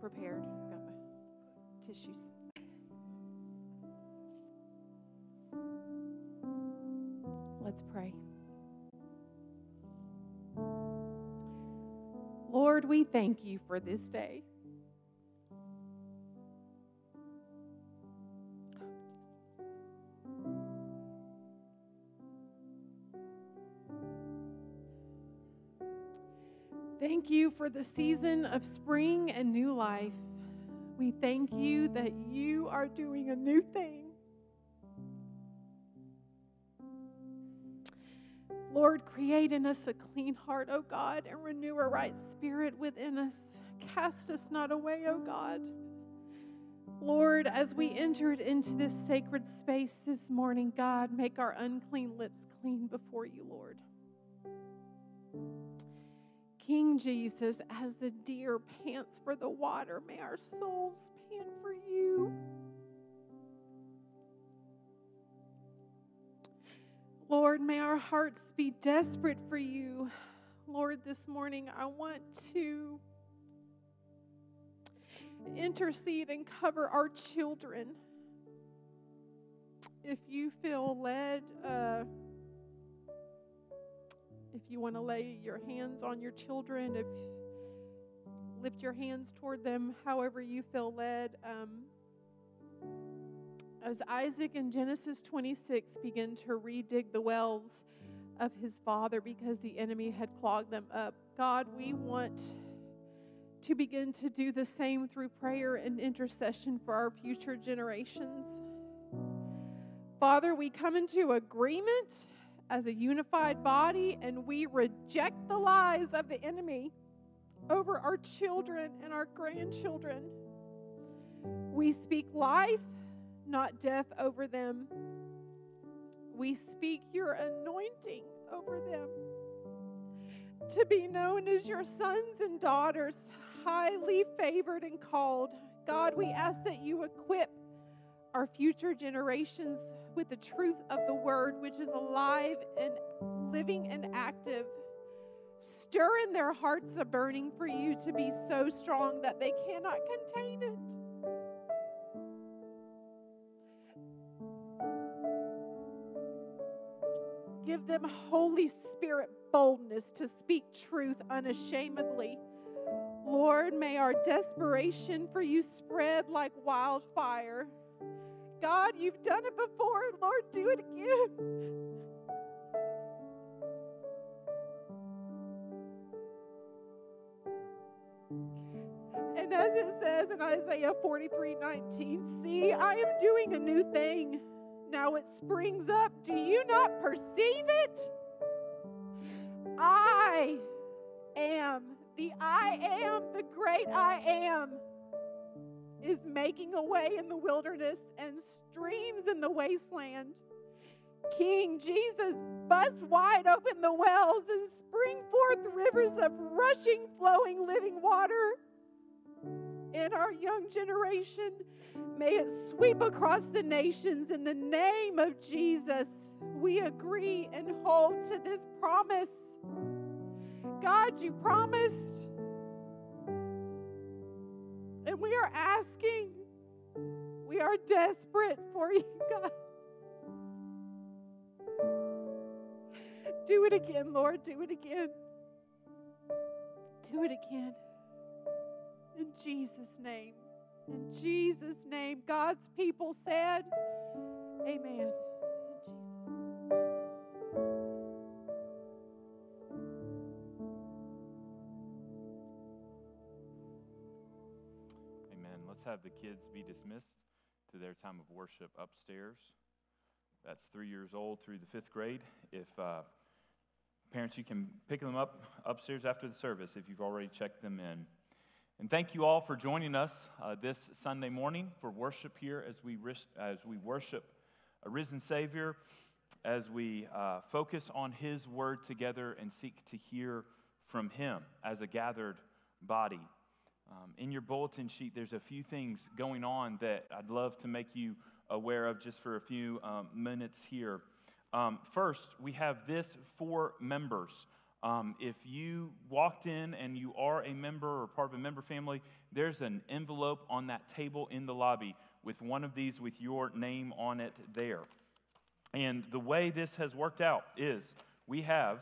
prepared. I've got my tissues. Let's pray. Lord, we thank you for this day. For the season of spring and new life. We thank you that you are doing a new thing. Lord, create in us a clean heart, O God, and renew a right spirit within us. Cast us not away, O God. Lord, as we entered into this sacred space this morning, God, make our unclean lips clean before you, Lord. King Jesus, as the deer pants for the water, may our souls pant for you. Lord, may our hearts be desperate for you. Lord, this morning I want to intercede and cover our children. If you feel led, uh, if you want to lay your hands on your children, if lift your hands toward them, however you feel led. Um, as Isaac in Genesis 26 begin to redig the wells of his father because the enemy had clogged them up, God, we want to begin to do the same through prayer and intercession for our future generations. Father, we come into agreement as a unified body and we reject the lies of the enemy over our children and our grandchildren. We speak life, not death, over them. We speak your anointing over them to be known as your sons and daughters, highly favored and called. God, we ask that you equip our future generations with the truth of the word, which is alive and living and active. Stir in their hearts a burning for you to be so strong that they cannot contain it. Give them Holy Spirit boldness to speak truth unashamedly. Lord, may our desperation for you spread like wildfire. God, you've done it before. Lord, do it again. And as it says in Isaiah 43 19, see, I am doing a new thing. Now it springs up. Do you not perceive it? I am the I am, the great I am is making a way in the wilderness and streams in the wasteland. King Jesus, bust wide open the wells and spring forth rivers of rushing, flowing, living water. In our young generation, may it sweep across the nations in the name of Jesus. We agree and hold to this promise. God, you promised we are asking, we are desperate for you, God. Do it again, Lord. Do it again. Do it again. In Jesus' name. In Jesus' name. God's people said, Amen. Have the kids be dismissed to their time of worship upstairs. That's three years old through the fifth grade. If uh, parents, you can pick them up upstairs after the service if you've already checked them in. And thank you all for joining us uh, this Sunday morning for worship here as we, as we worship a risen Savior, as we uh, focus on His word together and seek to hear from Him as a gathered body. Um, in your bulletin sheet, there's a few things going on that I'd love to make you aware of just for a few um, minutes here. Um, first, we have this for members. Um, if you walked in and you are a member or part of a member family, there's an envelope on that table in the lobby with one of these with your name on it there. And the way this has worked out is we have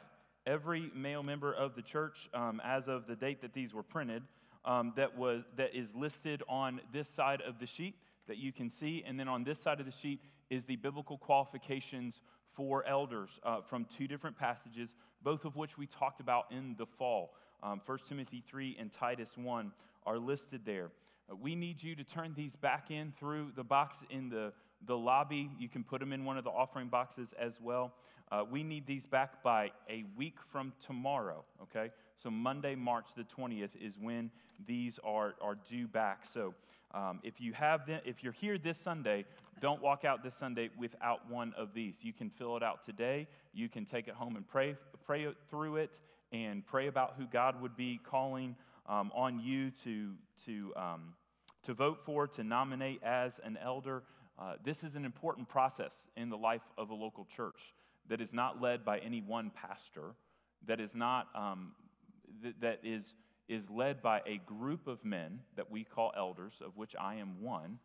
every male member of the church, um, as of the date that these were printed, um, that, was, that is listed on this side of the sheet that you can see. And then on this side of the sheet is the biblical qualifications for elders uh, from two different passages, both of which we talked about in the fall. Um, 1 Timothy 3 and Titus 1 are listed there. Uh, we need you to turn these back in through the box in the, the lobby. You can put them in one of the offering boxes as well. Uh, we need these back by a week from tomorrow, okay? So Monday, March the 20th is when these are, are due back. So um, if you have them, if you're here this Sunday, don't walk out this Sunday without one of these. You can fill it out today. You can take it home and pray, pray through it and pray about who God would be calling um, on you to, to, um, to vote for, to nominate as an elder. Uh, this is an important process in the life of a local church that is not led by any one pastor, that is not um, that is is led by a group of men that we call elders, of which I am one.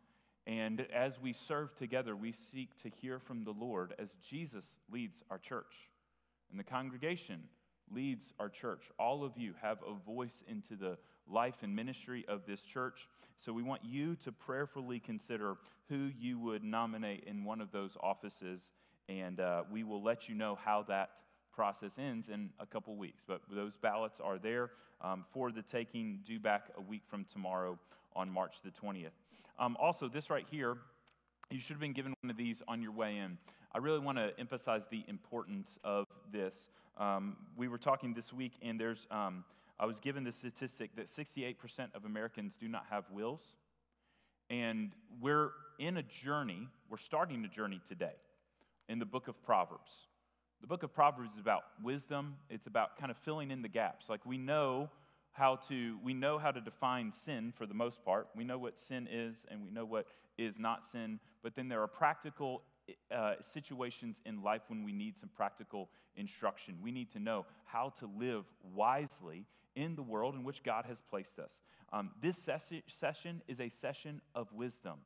And as we serve together, we seek to hear from the Lord as Jesus leads our church. And the congregation leads our church. All of you have a voice into the life and ministry of this church. So we want you to prayerfully consider who you would nominate in one of those offices. And uh, we will let you know how that process ends in a couple weeks. But those ballots are there um, for the taking, due back a week from tomorrow on March the 20th. Um, also, this right here, you should have been given one of these on your way in. I really want to emphasize the importance of this. Um, we were talking this week, and there's, um, I was given the statistic that 68% of Americans do not have wills. And we're in a journey, we're starting a journey today in the book of Proverbs. The book of Proverbs is about wisdom. It's about kind of filling in the gaps. Like we know how to we know how to define sin for the most part. We know what sin is and we know what is not sin, but then there are practical uh, situations in life when we need some practical instruction. We need to know how to live wisely in the world in which God has placed us. Um, this ses- session is a session of wisdom,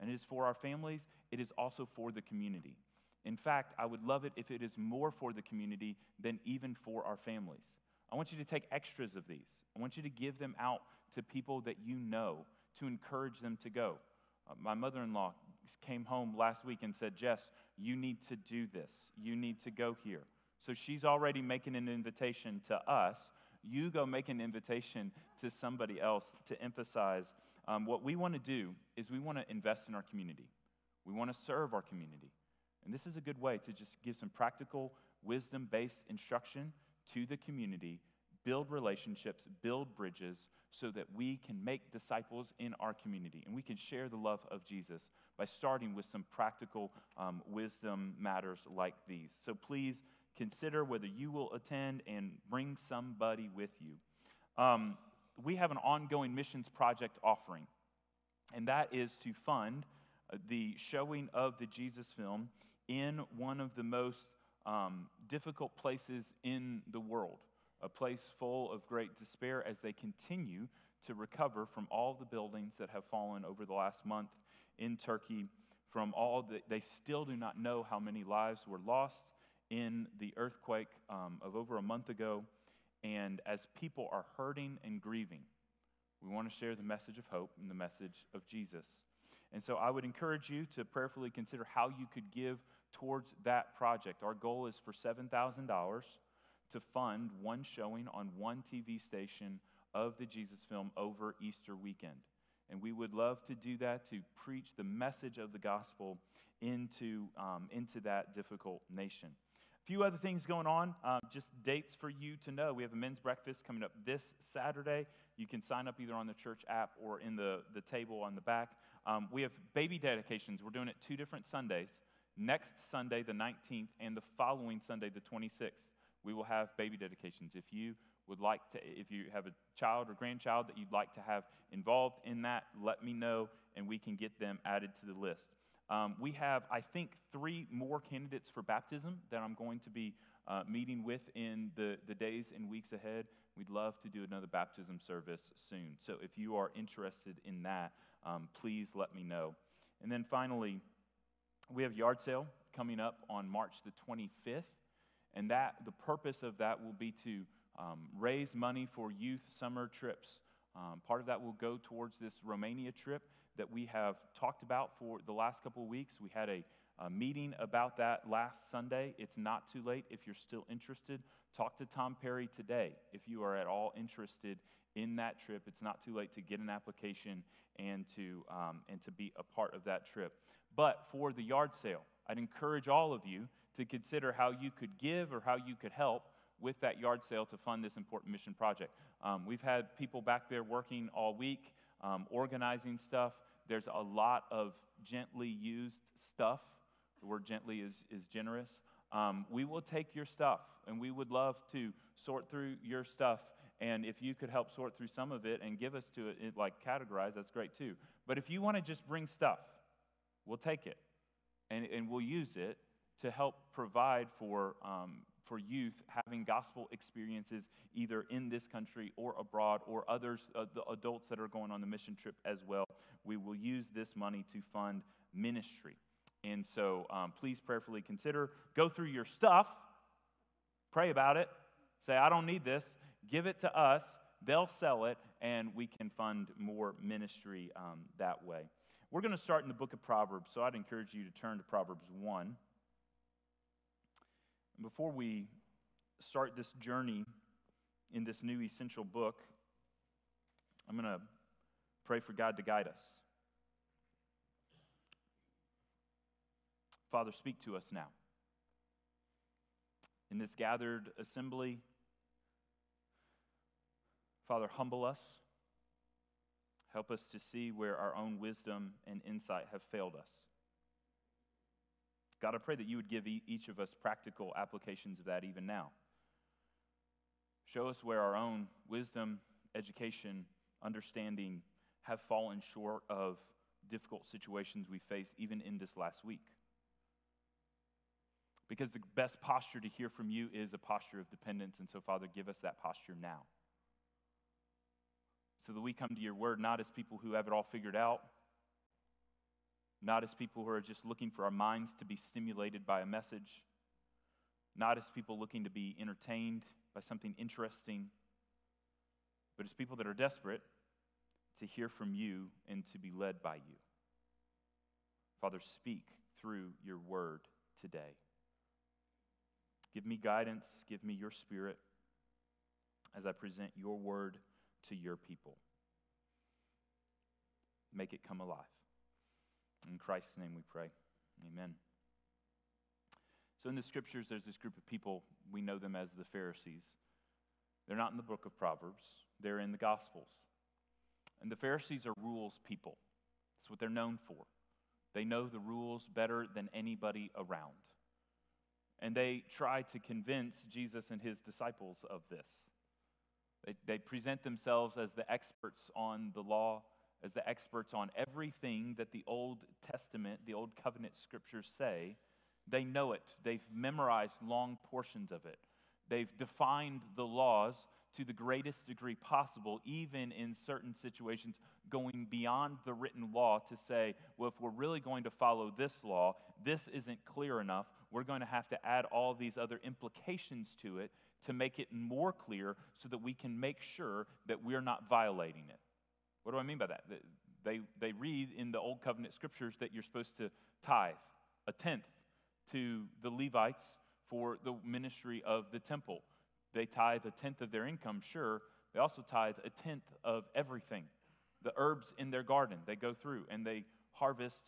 and it is for our families, it is also for the community. In fact, I would love it if it is more for the community than even for our families. I want you to take extras of these. I want you to give them out to people that you know to encourage them to go. Uh, my mother in law came home last week and said, Jess, you need to do this. You need to go here. So she's already making an invitation to us. You go make an invitation to somebody else to emphasize um, what we want to do is we want to invest in our community. We want to serve our community. And this is a good way to just give some practical, wisdom based instruction to the community, build relationships, build bridges, so that we can make disciples in our community. And we can share the love of Jesus by starting with some practical um, wisdom matters like these. So please consider whether you will attend and bring somebody with you. Um, we have an ongoing missions project offering, and that is to fund uh, the showing of the Jesus film in one of the most um, difficult places in the world, a place full of great despair as they continue to recover from all the buildings that have fallen over the last month in Turkey. From all that, they still do not know how many lives were lost in the earthquake um, of over a month ago. And as people are hurting and grieving, we want to share the message of hope and the message of Jesus. And so I would encourage you to prayerfully consider how you could give towards that project. Our goal is for $7,000 to fund one showing on one TV station of the Jesus film over Easter weekend. And we would love to do that to preach the message of the gospel into, um, into that difficult nation. A few other things going on, um, just dates for you to know. We have a men's breakfast coming up this Saturday. You can sign up either on the church app or in the, the table on the back. Um, we have baby dedications. We're doing it two different Sundays next Sunday, the 19th, and the following Sunday, the 26th, we will have baby dedications. If you would like to, if you have a child or grandchild that you'd like to have involved in that, let me know and we can get them added to the list. Um, we have, I think, three more candidates for baptism that I'm going to be uh, meeting with in the, the days and weeks ahead. We'd love to do another baptism service soon. So if you are interested in that, um, please let me know. And then finally, we have yard sale coming up on March the 25th. And that the purpose of that will be to um, raise money for youth summer trips. Um, part of that will go towards this Romania trip that we have talked about for the last couple of weeks. We had a, a meeting about that last Sunday. It's not too late if you're still interested. Talk to Tom Perry today if you are at all interested in that trip. It's not too late to get an application and to, um, and to be a part of that trip. But for the yard sale, I'd encourage all of you to consider how you could give or how you could help with that yard sale to fund this important mission project. Um, we've had people back there working all week, um, organizing stuff. There's a lot of gently used stuff. The word gently is, is generous. Um, we will take your stuff and we would love to sort through your stuff. And if you could help sort through some of it and give us to it, it like categorize, that's great too. But if you want to just bring stuff, we'll take it and, and we'll use it to help provide for, um, for youth having gospel experiences either in this country or abroad or others, uh, the adults that are going on the mission trip as well. We will use this money to fund ministry. And so um, please prayerfully consider. Go through your stuff, pray about it, say, I don't need this, give it to us, they'll sell it, and we can fund more ministry um, that way. We're going to start in the book of Proverbs, so I'd encourage you to turn to Proverbs 1. Before we start this journey in this new essential book, I'm going to pray for God to guide us. Father, speak to us now. In this gathered assembly, Father, humble us. Help us to see where our own wisdom and insight have failed us. God, I pray that you would give each of us practical applications of that even now. Show us where our own wisdom, education, understanding have fallen short of difficult situations we face even in this last week. Because the best posture to hear from you is a posture of dependence. And so, Father, give us that posture now so that we come to your word not as people who have it all figured out, not as people who are just looking for our minds to be stimulated by a message, not as people looking to be entertained by something interesting, but as people that are desperate to hear from you and to be led by you. Father, speak through your word today. Give me guidance, give me your spirit as I present your word to your people. Make it come alive. In Christ's name we pray. Amen. So, in the scriptures, there's this group of people. We know them as the Pharisees. They're not in the book of Proverbs, they're in the Gospels. And the Pharisees are rules people. That's what they're known for. They know the rules better than anybody around. And they try to convince Jesus and his disciples of this. They, they present themselves as the experts on the law, as the experts on everything that the Old Testament, the Old Covenant scriptures say. They know it, they've memorized long portions of it. They've defined the laws to the greatest degree possible, even in certain situations, going beyond the written law to say, well, if we're really going to follow this law, this isn't clear enough. We're going to have to add all these other implications to it to make it more clear so that we can make sure that we're not violating it. What do I mean by that? They, they read in the Old Covenant scriptures that you're supposed to tithe a tenth to the Levites for the ministry of the temple. They tithe a tenth of their income, sure. They also tithe a tenth of everything. The herbs in their garden, they go through and they harvest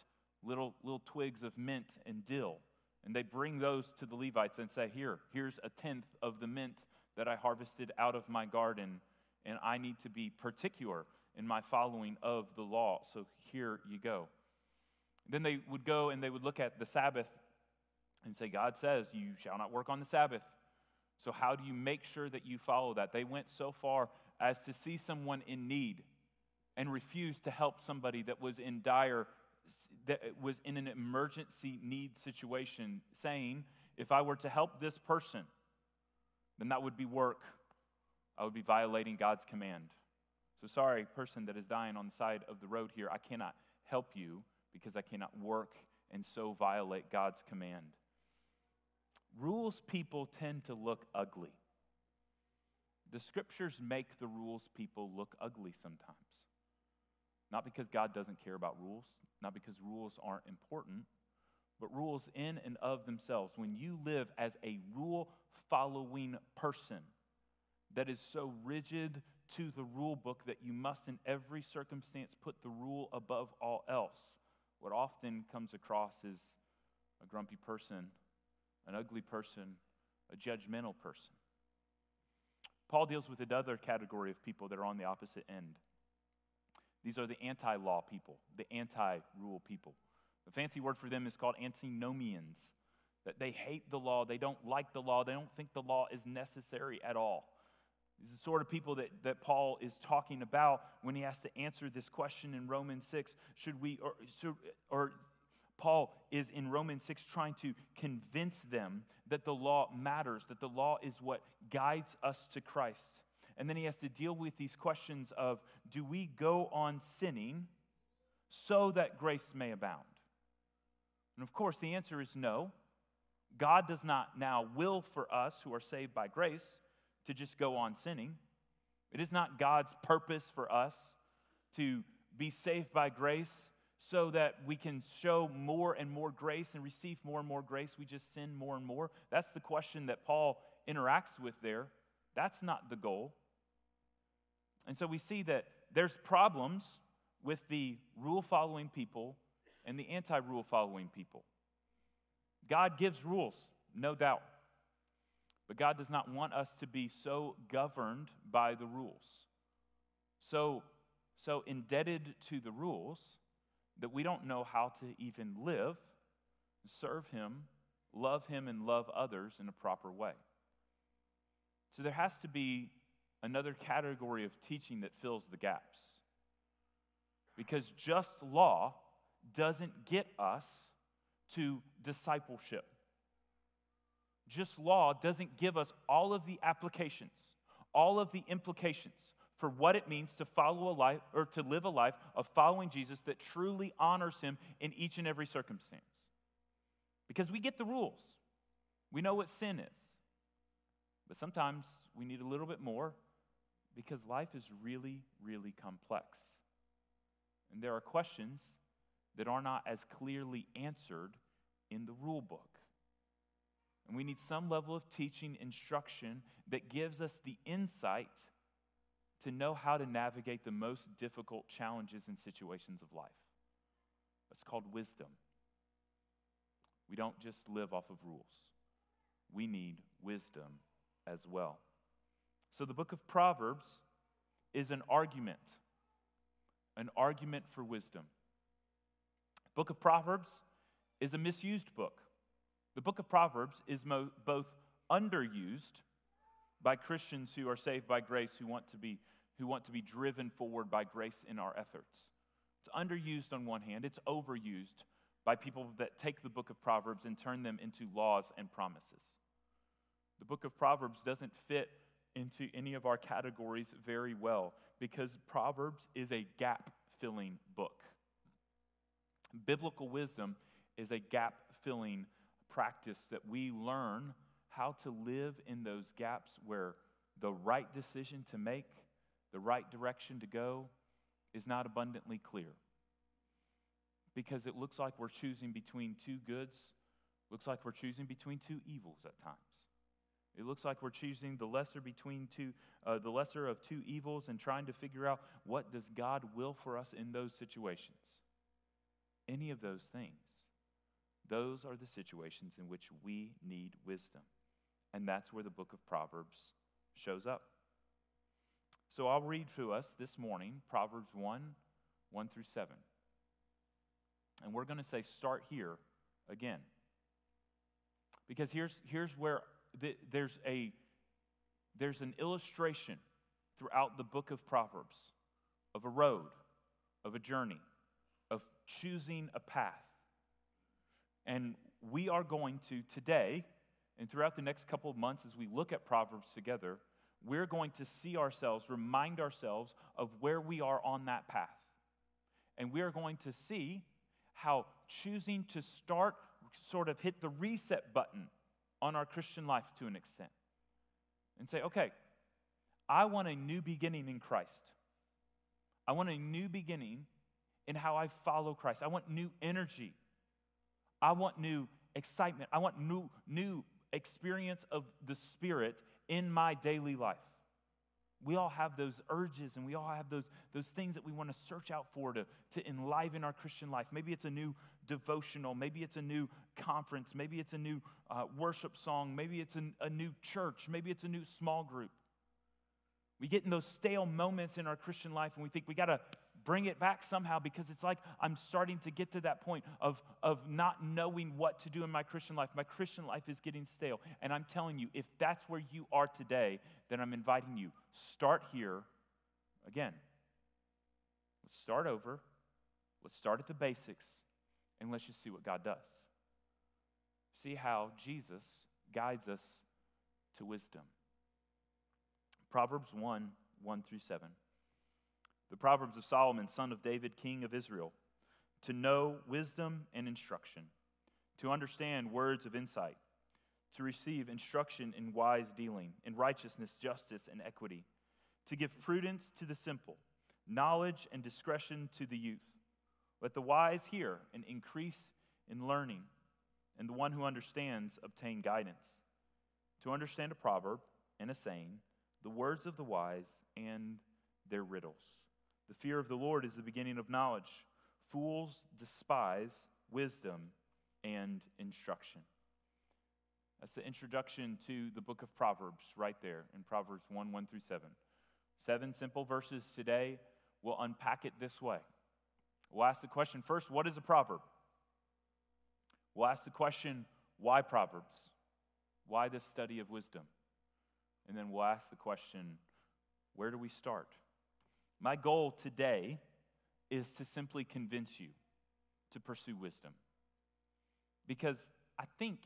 little, little twigs of mint and dill and they bring those to the Levites and say, Here, here's a tenth of the mint that I harvested out of my garden, and I need to be particular in my following of the law. So here you go. Then they would go and they would look at the Sabbath and say, God says, You shall not work on the Sabbath. So, how do you make sure that you follow that? They went so far as to see someone in need and refuse to help somebody that was in dire that was in an emergency need situation, saying, if I were to help this person, then that would be work. I would be violating God's command. So, sorry, person that is dying on the side of the road here, I cannot help you because I cannot work and so violate God's command. Rules people tend to look ugly. The scriptures make the rules people look ugly sometimes. Not because God doesn't care about rules, not because rules aren't important, but rules in and of themselves. When you live as a rule following person that is so rigid to the rule book that you must, in every circumstance, put the rule above all else, what often comes across is a grumpy person, an ugly person, a judgmental person. Paul deals with another category of people that are on the opposite end. These are the anti law people, the anti rule people. The fancy word for them is called antinomians, that they hate the law, they don't like the law, they don't think the law is necessary at all. These are the sort of people that, that Paul is talking about when he has to answer this question in Romans 6. Should we, or, or Paul is in Romans 6 trying to convince them that the law matters, that the law is what guides us to Christ. And then he has to deal with these questions of do we go on sinning so that grace may abound? And of course, the answer is no. God does not now will for us who are saved by grace to just go on sinning. It is not God's purpose for us to be saved by grace so that we can show more and more grace and receive more and more grace. We just sin more and more. That's the question that Paul interacts with there. That's not the goal. And so we see that there's problems with the rule following people and the anti rule following people. God gives rules, no doubt. But God does not want us to be so governed by the rules, so, so indebted to the rules that we don't know how to even live, serve Him, love Him, and love others in a proper way. So there has to be another category of teaching that fills the gaps. Because just law doesn't get us to discipleship. Just law doesn't give us all of the applications, all of the implications for what it means to follow a life or to live a life of following Jesus that truly honors him in each and every circumstance. Because we get the rules. We know what sin is. But sometimes we need a little bit more because life is really, really complex. And there are questions that are not as clearly answered in the rule book. And we need some level of teaching, instruction that gives us the insight to know how to navigate the most difficult challenges and situations of life. It's called wisdom. We don't just live off of rules, we need wisdom as well. So the book of Proverbs is an argument, an argument for wisdom. book of Proverbs is a misused book. The book of Proverbs is mo- both underused by Christians who are saved by grace, who want to be, who want to be driven forward by grace in our efforts. It's underused on one hand, it's overused by people that take the book of Proverbs and turn them into laws and promises. The book of Proverbs doesn't fit into any of our categories very well because Proverbs is a gap filling book. Biblical wisdom is a gap filling practice that we learn how to live in those gaps where the right decision to make, the right direction to go, is not abundantly clear. Because it looks like we're choosing between two goods, looks like we're choosing between two evils at times. It looks like we're choosing the lesser between two, uh, the lesser of two evils, and trying to figure out what does God will for us in those situations. Any of those things those are the situations in which we need wisdom. And that's where the book of Proverbs shows up. So I'll read to us this morning Proverbs 1 1 through 7. And we're going to say, start here again. Because here's, here's where there's, a, there's an illustration throughout the book of Proverbs of a road, of a journey, of choosing a path. And we are going to today And throughout the next couple of months, as we look at Proverbs together, we're going to see ourselves, remind ourselves of where we are on that path. And we are going to see how choosing to start sort of hit the reset button on our Christian life to an extent and say, okay, I want a new beginning in Christ. I want a new beginning in how I follow Christ. I want new energy. I want new excitement. I want new, new experience of the Spirit in my daily life. We all have those urges and we all have those, those things that we want to search out for to, to enliven our Christian life. Maybe it's a new devotional, maybe it's a new conference, maybe it's a new uh, worship song, maybe it's a, a new church, maybe it's a new small group. We get in those stale moments in our Christian life and we think we got to bring it back somehow because it's like I'm starting to get to that point of, of not knowing what to do in my Christian life. My Christian life is getting stale. And I'm telling you, if that's where you are today, then I'm inviting you. Start here again. Let's start over. Let's start at the basics and let's just see what God does. See how Jesus guides us to wisdom. Proverbs 1 1 through 7. The Proverbs of Solomon, son of David, king of Israel, to know wisdom and instruction, to understand words of insight, to receive instruction in wise dealing, in righteousness, justice, and equity, to give prudence to the simple, knowledge and discretion to the youth. Let the wise hear and increase in learning, and the one who understands obtain guidance. To understand a proverb and a saying, the words of the wise and their riddles. The fear of the Lord is the beginning of knowledge. Fools despise wisdom and instruction. That's the introduction to the book of Proverbs right there in Proverbs 1 1 through 7. Seven simple verses today. We'll unpack it this way. We'll ask the question first what is a proverb? We'll ask the question why Proverbs? Why this study of wisdom? And then we'll ask the question where do we start? My goal today is to simply convince you to pursue wisdom. Because I think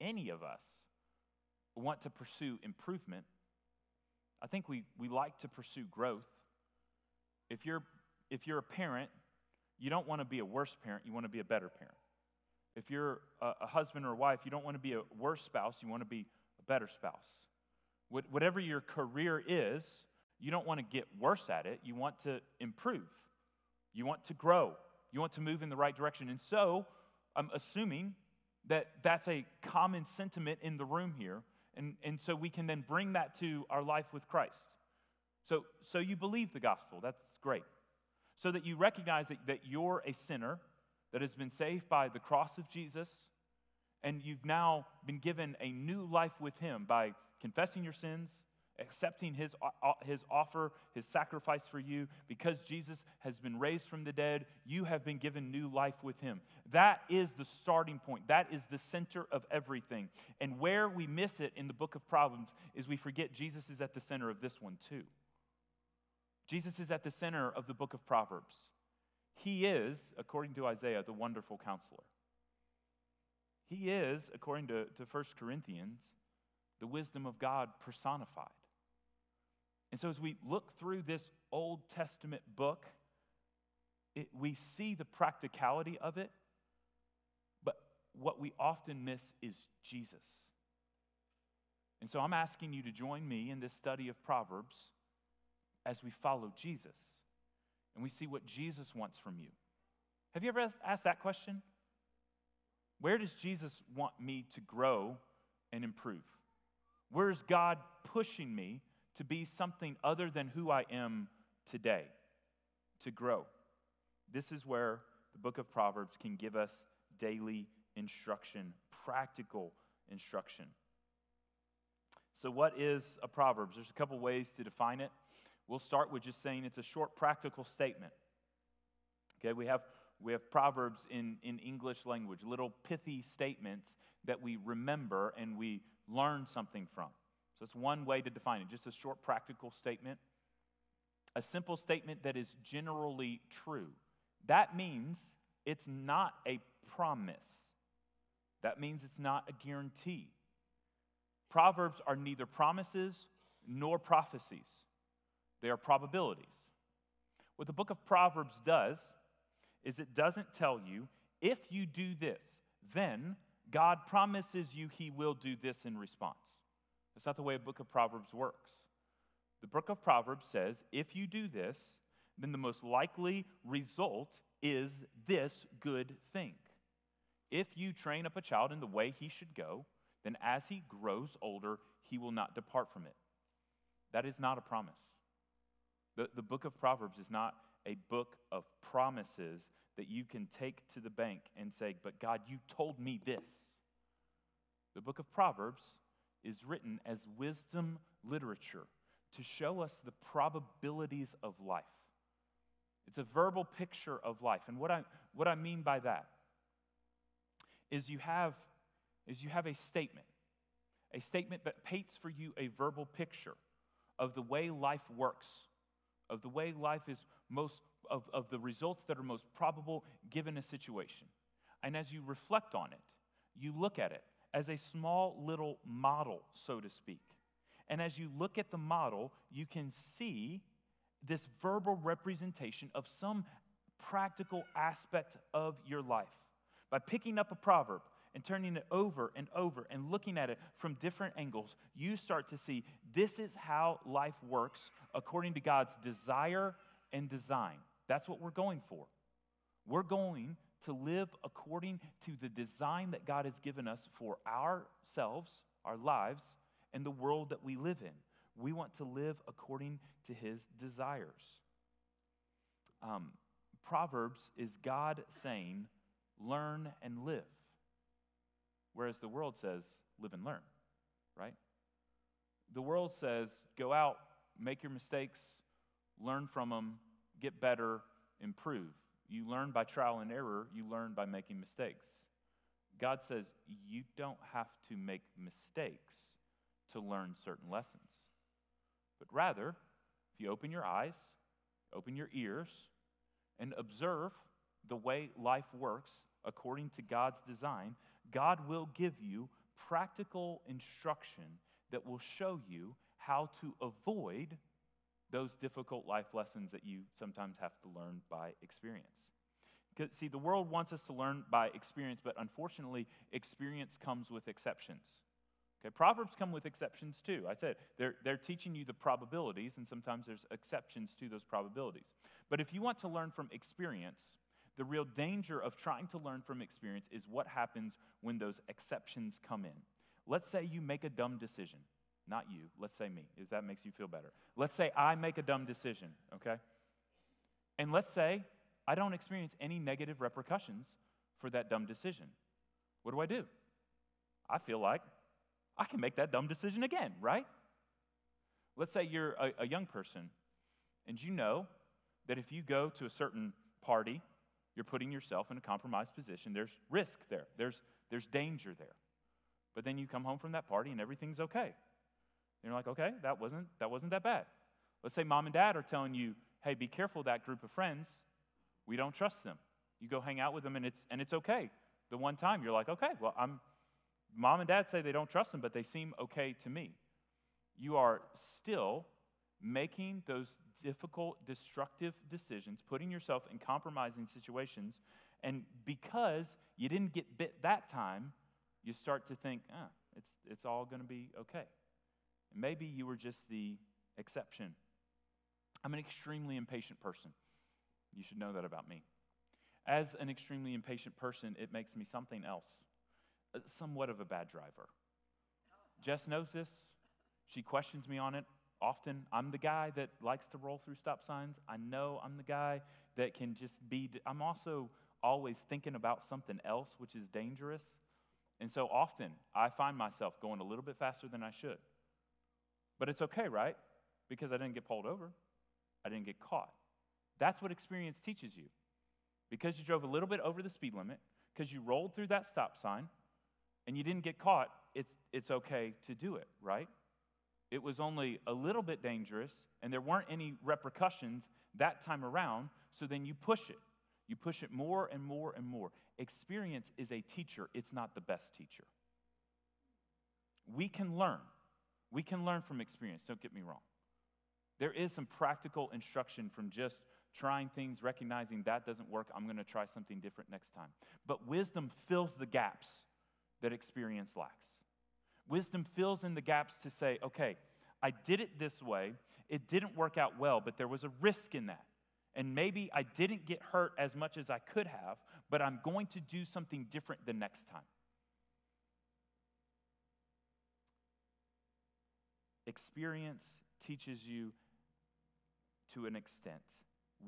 any of us want to pursue improvement. I think we, we like to pursue growth. If you're, if you're a parent, you don't want to be a worse parent, you want to be a better parent. If you're a, a husband or a wife, you don't want to be a worse spouse, you want to be a better spouse. Whatever your career is, you don't want to get worse at it. You want to improve. You want to grow. You want to move in the right direction. And so, I'm assuming that that's a common sentiment in the room here. And, and so we can then bring that to our life with Christ. So, so you believe the gospel. That's great. So that you recognize that, that you're a sinner that has been saved by the cross of Jesus, and you've now been given a new life with Him by confessing your sins, accepting his, his offer, his sacrifice for you, because Jesus has been raised from the dead, you have been given new life with him. That is the starting point. That is the center of everything. And where we miss it in the book of Proverbs is we forget Jesus is at the center of this one too. Jesus is at the center of the book of Proverbs. He is, according to Isaiah, the wonderful counselor. He is, according to, to 1 Corinthians, the wisdom of God personified. And so, as we look through this Old Testament book, it, we see the practicality of it, but what we often miss is Jesus. And so, I'm asking you to join me in this study of Proverbs as we follow Jesus and we see what Jesus wants from you. Have you ever asked that question? Where does Jesus want me to grow and improve? Where's God pushing me to be something other than who I am today, to grow? This is where the book of Proverbs can give us daily instruction, practical instruction. So, what is a Proverbs? There's a couple ways to define it. We'll start with just saying it's a short, practical statement. Okay, we have, we have Proverbs in, in English language, little pithy statements that we remember and we learn something from. So it's one way to define it, just a short practical statement. A simple statement that is generally true. That means it's not a promise. That means it's not a guarantee. Proverbs are neither promises nor prophecies, they are probabilities. What the book of Proverbs does is it doesn't tell you if you do this, then God promises you he will do this in response. That's not the way a book of Proverbs works. The book of Proverbs says if you do this, then the most likely result is this good thing. If you train up a child in the way he should go, then as he grows older, he will not depart from it. That is not a promise. The, the book of Proverbs is not a book of promises that you can take to the bank and say, But God, you told me this. The book of Proverbs is written as wisdom literature to show us the probabilities of life. It's a verbal picture of life. And what I, what I mean by that is you have, is you have a statement, a statement that paints for you a verbal picture of the way life works, of the way life is most, of, of the results that are most probable given a situation. And as you reflect on it, you look at it as a small little model, so to speak. And as you look at the model, you can see this verbal representation of some practical aspect of your life. By picking up a proverb and turning it over and over and looking at it from different angles, you start to see this is how life works according to God's desire and design. That's what we're going for. We're going to live according to the design that God has given us for ourselves, our lives, and the world that we live in. We want to live according to his desires. Um, Proverbs is God saying, learn and live, whereas the world says, live and learn, right? The world says, go out, make your mistakes, learn from them, get better, improve. You learn by trial and error, you learn by making mistakes. God says, you don't have to make mistakes to learn certain lessons. But rather, if you open your eyes, open your ears, and observe the way life works according to God's design, God will give you practical instruction that will show you how to avoid those difficult life lessons that you sometimes have to learn by experience. See, the world wants us to learn by experience, but unfortunately, experience comes with exceptions. Okay, Proverbs come with exceptions too. I said they're, they're teaching you the probabilities, and sometimes there's exceptions to those probabilities. But if you want to learn from experience, the real danger of trying to learn from experience is what happens when those exceptions come in. Let's say you make a dumb decision. Not you, let's say me, if that makes you feel better. Let's say I make a dumb decision, okay? And let's say I don't experience any negative repercussions for that dumb decision. What do I do? I feel like I can make that dumb decision again, right? Let's say you're a, a young person and you know that if you go to a certain party, you're putting yourself in a compromised position. There's risk there, there's, there's danger there. But then you come home from that party and everything's okay. And you're like, okay, that wasn't, that wasn't that bad. Let's say mom and dad are telling you, hey, be careful that group of friends. We don't trust them. You go hang out with them and it's, and it's okay. The one time you're like, okay, well, I'm, Mom and dad say they don't trust them, but they seem okay to me. You are still making those difficult, destructive decisions, putting yourself in compromising situations, and because you didn't get bit that time, you start to think, ah, it's, it's all going to be okay. And maybe you were just the exception. I'm an extremely impatient person. You should know that about me. As an extremely impatient person, it makes me something else somewhat of a bad driver. Jess knows this. She questions me on it often. I'm the guy that likes to roll through stop signs. I know I'm the guy that can just be, I'm also always thinking about something else, which is dangerous. And so often I find myself going a little bit faster than I should. But it's okay, right? Because I didn't get pulled over, I didn't get caught. That's what experience teaches you. Because you drove a little bit over the speed limit, because you rolled through that stop sign, and you didn't get caught, it's, it's okay to do it, right? It was only a little bit dangerous, and there weren't any repercussions that time around, so then you push it. You push it more and more and more. Experience is a teacher, it's not the best teacher. We can learn. We can learn from experience, don't get me wrong. There is some practical instruction from just trying things, recognizing that doesn't work, I'm going to try something different next time. But wisdom fills the gaps that experience lacks. Wisdom fills in the gaps to say, okay, I did it this way, it didn't work out well, but there was a risk in that. And maybe I didn't get hurt as much as I could have, but I'm going to do something different the next time. Experience teaches you to an extent,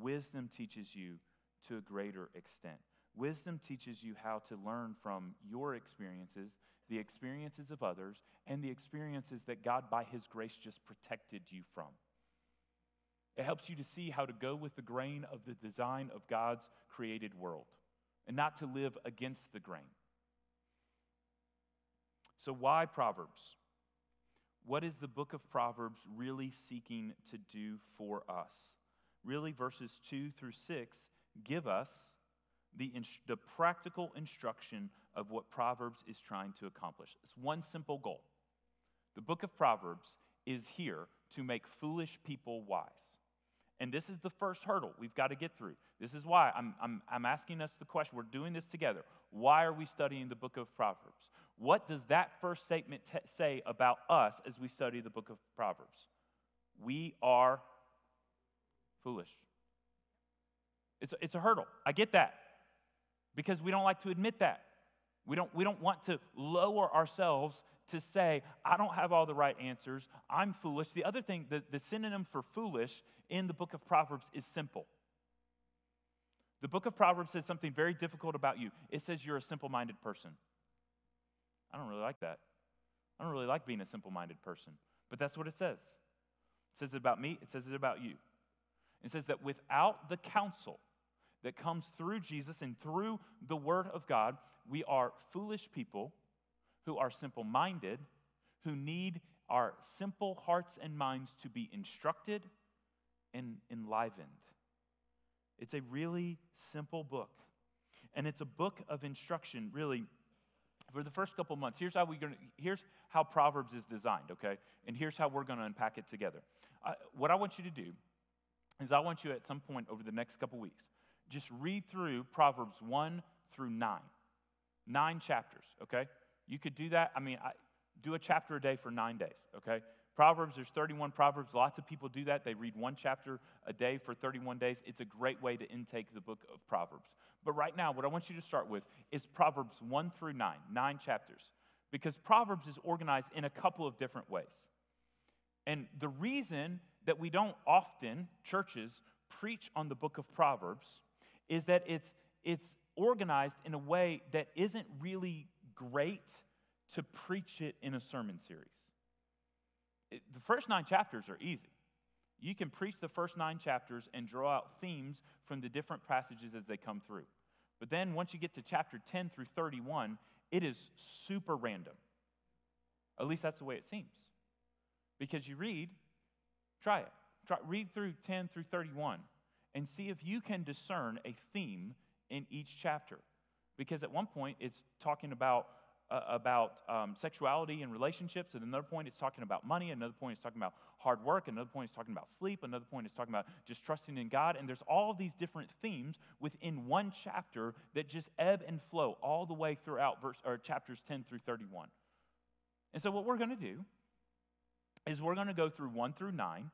wisdom teaches you to a greater extent. Wisdom teaches you how to learn from your experiences, the experiences of others, and the experiences that God, by His grace, just protected you from. It helps you to see how to go with the grain of the design of God's created world and not to live against the grain. So, why Proverbs? What is the book of Proverbs really seeking to do for us? Really, verses 2 through 6 give us the, the practical instruction of what Proverbs is trying to accomplish. It's one simple goal. The book of Proverbs is here to make foolish people wise. And this is the first hurdle we've got to get through. This is why I'm, I'm, I'm asking us the question. We're doing this together. Why are we studying the book of Proverbs? What does that first statement t- say about us as we study the book of Proverbs? We are foolish. It's it's a hurdle. I get that because we don't like to admit that. We don't, we don't want to lower ourselves to say, I don't have all the right answers. I'm foolish. The other thing, the, the synonym for foolish in the book of Proverbs is simple. The book of Proverbs says something very difficult about you. It says you're a simple minded person. I don't really like that. I don't really like being a simple minded person. But that's what it says. It says it about me, it says it about you. It says that without the counsel that comes through Jesus and through the Word of God, we are foolish people who are simple minded, who need our simple hearts and minds to be instructed and enlivened. It's a really simple book. And it's a book of instruction, really, for the first couple months. Here's how, we gonna, here's how Proverbs is designed, okay? And here's how we're going to unpack it together. Uh, what I want you to do is I want you at some point over the next couple weeks, just read through Proverbs 1 through 9. Nine chapters, okay? You could do that. I mean, I, do a chapter a day for nine days, okay? Proverbs, there's 31 Proverbs. Lots of people do that. They read one chapter a day for 31 days. It's a great way to intake the book of Proverbs. But right now, what I want you to start with is Proverbs 1 through 9, nine chapters, because Proverbs is organized in a couple of different ways. And the reason that we don't often, churches, preach on the book of Proverbs is that it's, it's organized in a way that isn't really great to preach it in a sermon series. It, the first nine chapters are easy. You can preach the first nine chapters and draw out themes from the different passages as they come through. But then once you get to chapter 10 through 31, it is super random. At least that's the way it seems. Because you read, try it. Try, read through 10 through 31 and see if you can discern a theme in each chapter. Because at one point it's talking about uh, about um, sexuality and relationships. And another point, it's talking about money. Another point, it's talking about hard work. Another point, it's talking about sleep. Another point, it's talking about just trusting in God. And there's all these different themes within one chapter that just ebb and flow all the way throughout verse, or chapters 10 through 31. And so, what we're going to do is we're going to go through 1 through 9,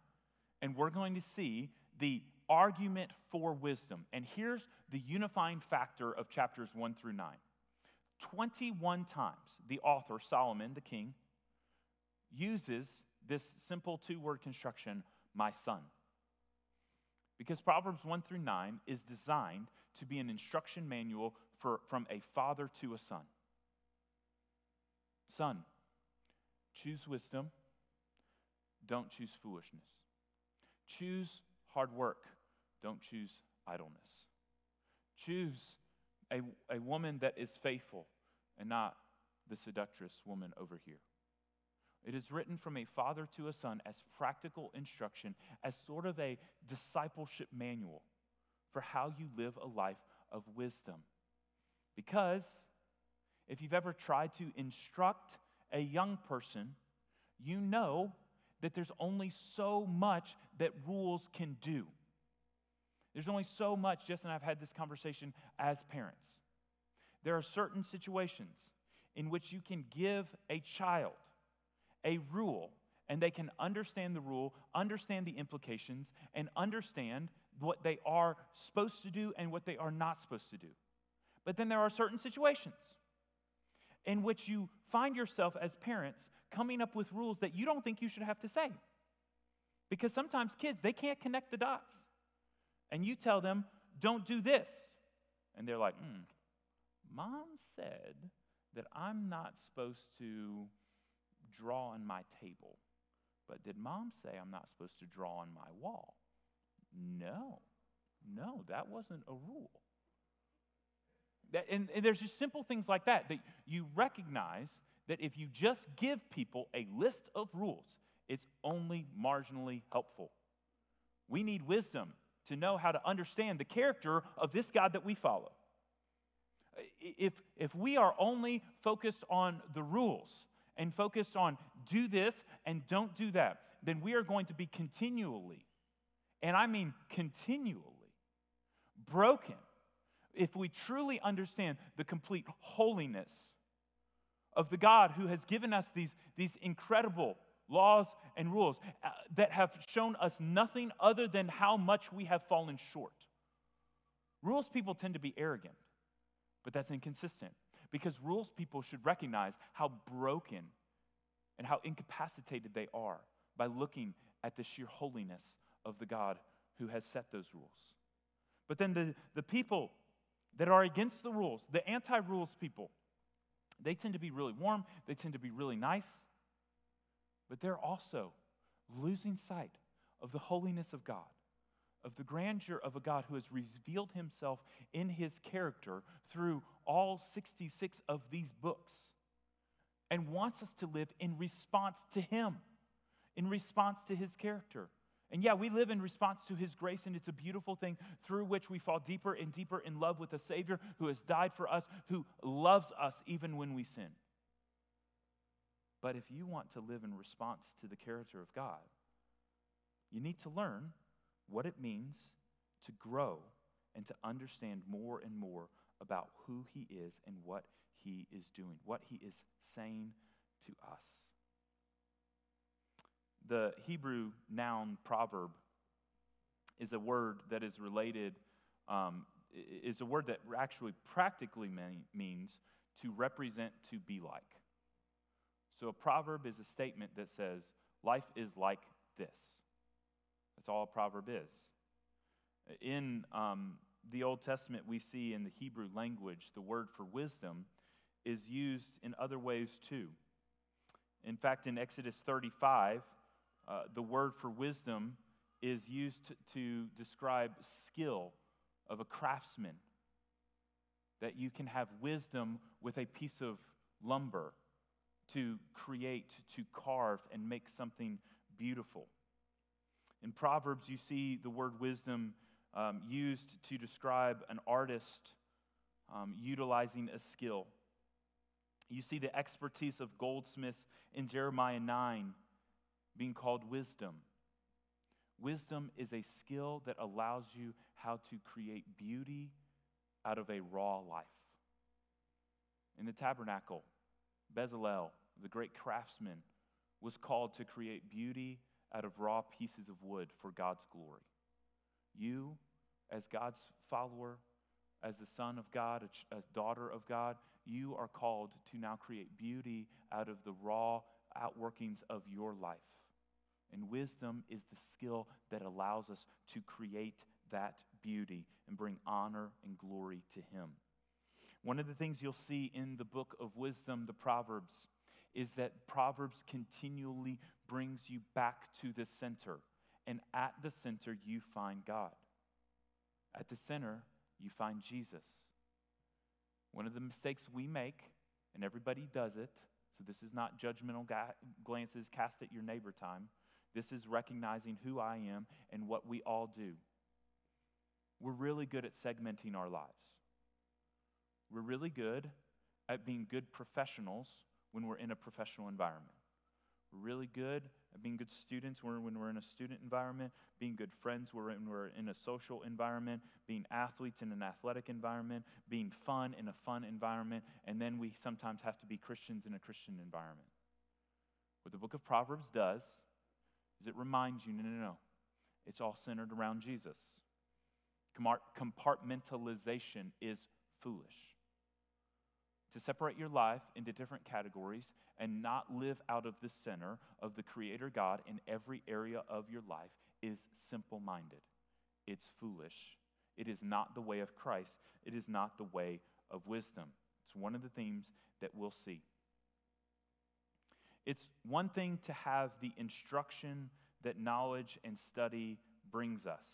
and we're going to see the argument for wisdom. And here's the unifying factor of chapters 1 through 9. 21 times the author, Solomon, the king, uses this simple two word construction, my son. Because Proverbs 1 through 9 is designed to be an instruction manual for, from a father to a son. Son, choose wisdom, don't choose foolishness. Choose hard work, don't choose idleness. Choose a, a woman that is faithful and not the seductress woman over here. It is written from a father to a son as practical instruction, as sort of a discipleship manual for how you live a life of wisdom. Because if you've ever tried to instruct a young person, you know that there's only so much that rules can do. There's only so much, Jess and I have had this conversation as parents. There are certain situations in which you can give a child a rule and they can understand the rule, understand the implications, and understand what they are supposed to do and what they are not supposed to do. But then there are certain situations in which you find yourself as parents coming up with rules that you don't think you should have to say. Because sometimes kids, they can't connect the dots. And you tell them, don't do this. And they're like, hmm, mom said that I'm not supposed to draw on my table. But did mom say I'm not supposed to draw on my wall? No, no, that wasn't a rule. That, and, and there's just simple things like that that you recognize that if you just give people a list of rules, it's only marginally helpful. We need wisdom to know how to understand the character of this God that we follow. If, if we are only focused on the rules and focused on do this and don't do that, then we are going to be continually, and I mean continually, broken if we truly understand the complete holiness of the God who has given us these, these incredible laws and rules uh, that have shown us nothing other than how much we have fallen short. Rules people tend to be arrogant, but that's inconsistent because rules people should recognize how broken and how incapacitated they are by looking at the sheer holiness of the God who has set those rules. But then the, the people that are against the rules, the anti rules people, they tend to be really warm, they tend to be really nice, but they're also losing sight of the holiness of God, of the grandeur of a God who has revealed himself in his character through all 66 of these books and wants us to live in response to him, in response to his character. And yeah, we live in response to his grace, and it's a beautiful thing through which we fall deeper and deeper in love with a Savior who has died for us, who loves us even when we sin. But if you want to live in response to the character of God, you need to learn what it means to grow and to understand more and more about who He is and what He is doing, what He is saying to us. The Hebrew noun proverb is a word that is related, um, is a word that actually practically means to represent, to be like. So a proverb is a statement that says, life is like this. That's all a proverb is. In um, the Old Testament, we see in the Hebrew language the word for wisdom is used in other ways too. In fact, in Exodus 35, uh, the word for wisdom is used to, to describe skill of a craftsman. That you can have wisdom with a piece of lumber to create, to carve, and make something beautiful. In Proverbs, you see the word wisdom um, used to describe an artist um, utilizing a skill. You see the expertise of goldsmiths in Jeremiah 9 being called wisdom. Wisdom is a skill that allows you how to create beauty out of a raw life. In the tabernacle, Bezalel, the great craftsman, was called to create beauty out of raw pieces of wood for God's glory. You, as God's follower, as the son of God, a, a daughter of God, you are called to now create beauty out of the raw outworkings of your life. And wisdom is the skill that allows us to create that beauty and bring honor and glory to Him. One of the things you'll see in the book of wisdom, the Proverbs, is that Proverbs continually brings you back to the center. And at the center, you find God. At the center, you find Jesus. One of the mistakes we make, and everybody does it, so this is not judgmental glances cast at your neighbor time. This is recognizing who I am and what we all do. We're really good at segmenting our lives. We're really good at being good professionals when we're in a professional environment. We're really good at being good students when we're in a student environment, being good friends when we're in a social environment, being athletes in an athletic environment, being fun in a fun environment, and then we sometimes have to be Christians in a Christian environment. What the book of Proverbs does is it reminds you no, no, no. It's all centered around Jesus. Compartmentalization is foolish. To separate your life into different categories and not live out of the center of the Creator God in every area of your life is simple minded. It's foolish. It is not the way of Christ. It is not the way of wisdom. It's one of the themes that we'll see. It's one thing to have the instruction that knowledge and study brings us.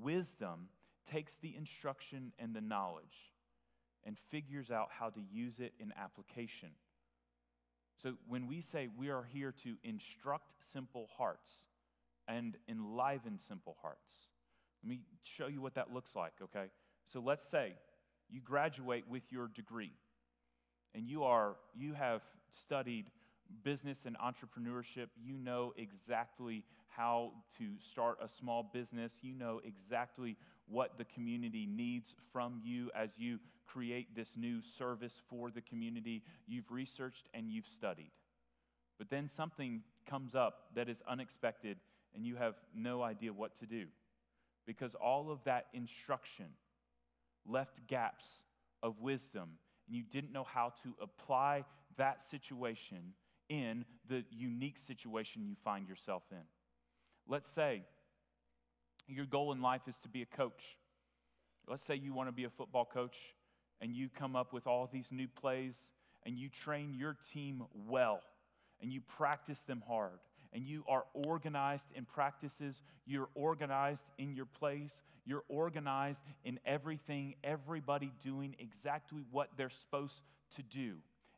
Wisdom takes the instruction and the knowledge and figures out how to use it in application. So when we say we are here to instruct simple hearts and enliven simple hearts, let me show you what that looks like, okay? So let's say you graduate with your degree and you are you have studied business and entrepreneurship, you know exactly how to start a small business. You know exactly what the community needs from you as you create this new service for the community. You've researched and you've studied. But then something comes up that is unexpected and you have no idea what to do because all of that instruction left gaps of wisdom and you didn't know how to apply that situation in the unique situation you find yourself in. Let's say your goal in life is to be a coach. Let's say you want to be a football coach and you come up with all these new plays and you train your team well and you practice them hard and you are organized in practices, you're organized in your plays, you're organized in everything, everybody doing exactly what they're supposed to do.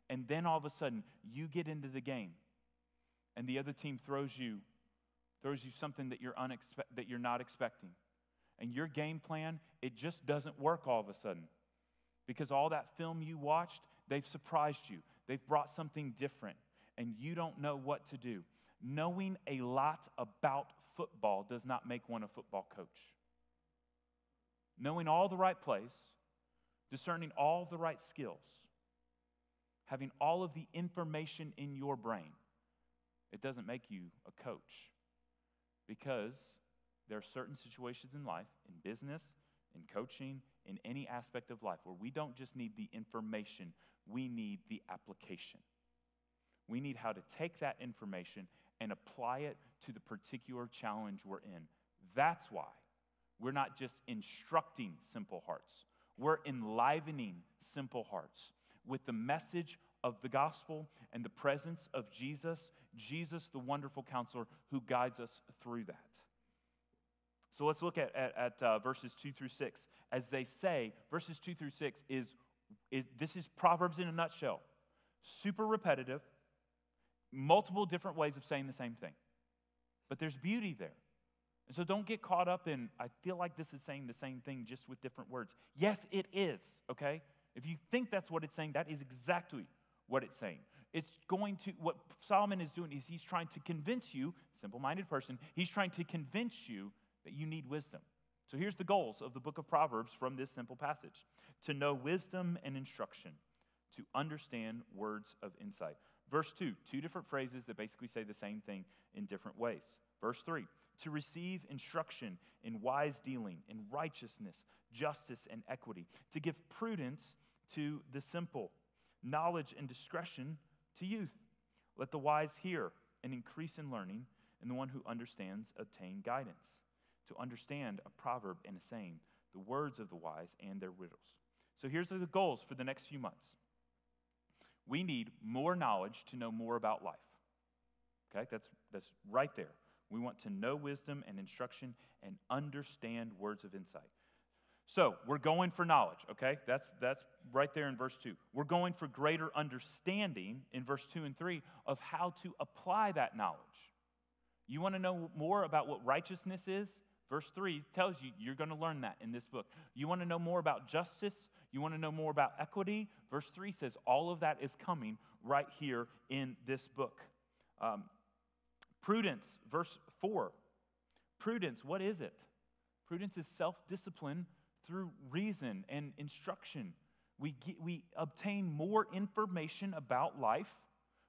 And then all of a sudden, you get into the game and the other team throws you throws you something that you're, unexpe- that you're not expecting. And your game plan, it just doesn't work all of a sudden. Because all that film you watched, they've surprised you. They've brought something different, and you don't know what to do. Knowing a lot about football does not make one a football coach. Knowing all the right plays, discerning all the right skills, having all of the information in your brain, it doesn't make you a coach. Because there are certain situations in life, in business, in coaching, in any aspect of life, where we don't just need the information, we need the application. We need how to take that information and apply it to the particular challenge we're in. That's why we're not just instructing simple hearts, we're enlivening simple hearts with the message of the gospel and the presence of Jesus, Jesus, the wonderful counselor who guides us through that. So let's look at, at, at uh, verses 2 through 6. As they say, verses 2 through 6 is, is this is Proverbs in a nutshell. Super repetitive, multiple different ways of saying the same thing. But there's beauty there. And so don't get caught up in, I feel like this is saying the same thing just with different words. Yes, it is, okay? If you think that's what it's saying, that is exactly what it's saying. It's going to, what Solomon is doing is he's trying to convince you, simple minded person, he's trying to convince you that you need wisdom. So here's the goals of the book of Proverbs from this simple passage to know wisdom and instruction, to understand words of insight. Verse 2, two different phrases that basically say the same thing in different ways. Verse 3, to receive instruction in wise dealing, in righteousness, justice, and equity, to give prudence to the simple, knowledge and discretion to youth. Let the wise hear and increase in learning, and the one who understands obtain guidance. To understand a proverb and a saying, the words of the wise and their riddles. So here's the goals for the next few months. We need more knowledge to know more about life. Okay, that's, that's right there. We want to know wisdom and instruction and understand words of insight. So we're going for knowledge, okay? That's, that's right there in verse 2. We're going for greater understanding in verse 2 and 3 of how to apply that knowledge. You want to know more about what righteousness is? Verse 3 tells you you're going to learn that in this book. You want to know more about justice? You want to know more about equity? Verse 3 says all of that is coming right here in this book. Um, prudence, verse 4. Prudence, what is it? Prudence is self discipline through reason and instruction. We, get, we obtain more information about life.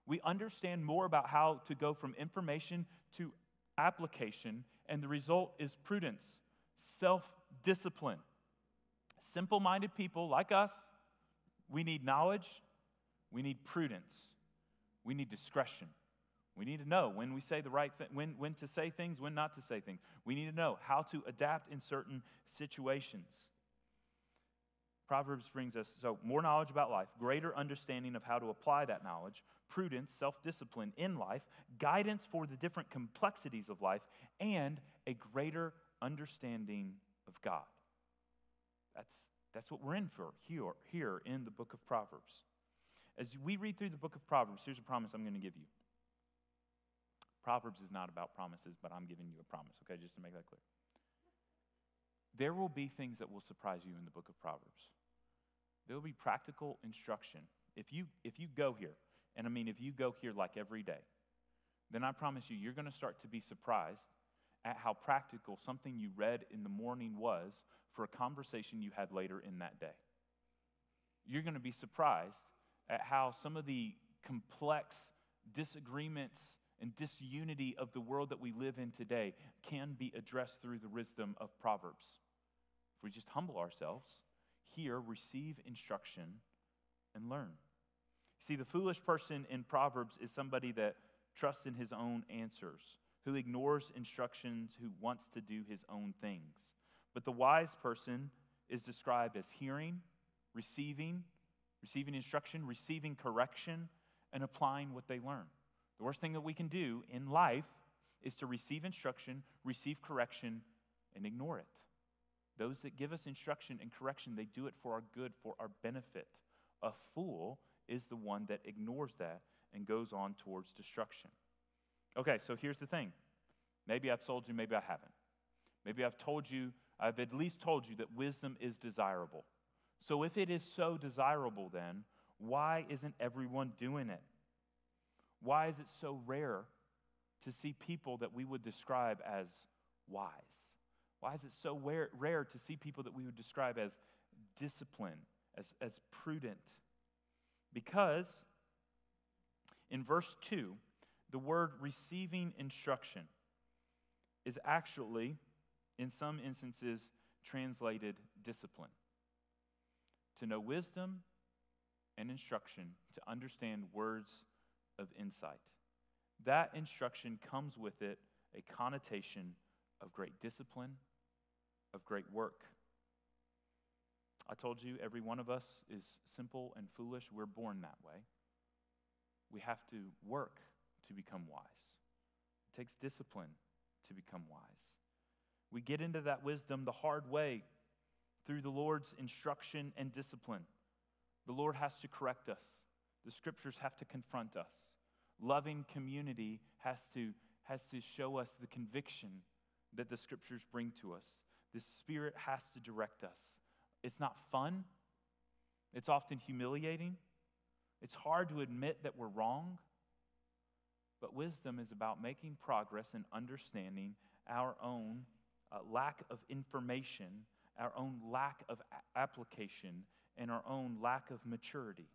We understand more about how to go from information to application, and the result is prudence, self discipline. Simple minded people like us, we need knowledge, we need prudence, we need discretion. We need to know when we say the right thing, when, when to say things, when not to say things. We need to know how to adapt in certain situations. Proverbs brings us so more knowledge about life, greater understanding of how to apply that knowledge, prudence, self discipline in life, guidance for the different complexities of life, and a greater understanding of God. That's, that's what we're in for here, here in the book of Proverbs. As we read through the book of Proverbs, here's a promise I'm going to give you. Proverbs is not about promises, but I'm giving you a promise, okay, just to make that clear. There will be things that will surprise you in the book of Proverbs there will be practical instruction. If you, if you go here, and I mean, if you go here like every day, then I promise you, you're going to start to be surprised at how practical something you read in the morning was for a conversation you had later in that day. You're going to be surprised at how some of the complex disagreements and disunity of the world that we live in today can be addressed through the wisdom of Proverbs. If we just humble ourselves hear, receive instruction, and learn. See, the foolish person in Proverbs is somebody that trusts in his own answers, who ignores instructions, who wants to do his own things. But the wise person is described as hearing, receiving, receiving instruction, receiving correction, and applying what they learn. The worst thing that we can do in life is to receive instruction, receive correction, and ignore it. Those that give us instruction and correction, they do it for our good, for our benefit. A fool is the one that ignores that and goes on towards destruction. Okay, so here's the thing. Maybe I've told you, maybe I haven't. Maybe I've told you, I've at least told you that wisdom is desirable. So if it is so desirable, then why isn't everyone doing it? Why is it so rare to see people that we would describe as wise? Why is it so rare, rare to see people that we would describe as disciplined, as, as prudent? Because in verse 2, the word receiving instruction is actually, in some instances, translated discipline. To know wisdom and instruction, to understand words of insight. That instruction comes with it a connotation of great discipline great work. I told you every one of us is simple and foolish. We're born that way. We have to work to become wise. It takes discipline to become wise. We get into that wisdom the hard way through the Lord's instruction and discipline. The Lord has to correct us, the scriptures have to confront us. Loving community has to, has to show us the conviction that the scriptures bring to us. The Spirit has to direct us. It's not fun, it's often humiliating. It's hard to admit that we're wrong. But wisdom is about making progress and understanding our own uh, lack of information, our own lack of a- application, and our own lack of maturity.